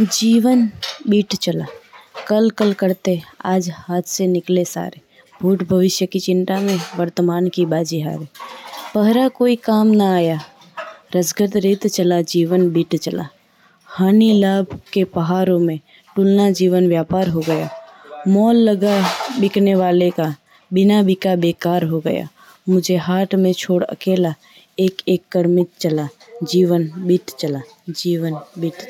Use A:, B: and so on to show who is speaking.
A: जीवन बीत चला। कल कल करते, आज हाथ से निकले सारे। भूत भविष्य की चिंता में वर्तमान की बाजी हारे। पहरा कोई काम ना आया। रसगत रेत चला, जीवन बीत चला। हानि लाभ के पहाड़ों में टुलना जीवन व्यापार हो गया। मॉल लगा बिकने वाले का, बिना बिका बेकार हो गया। मुझे हाट में छोड़ अकेला, एक एक कर मिट चला। जीवन बीत चला। जीवन बीत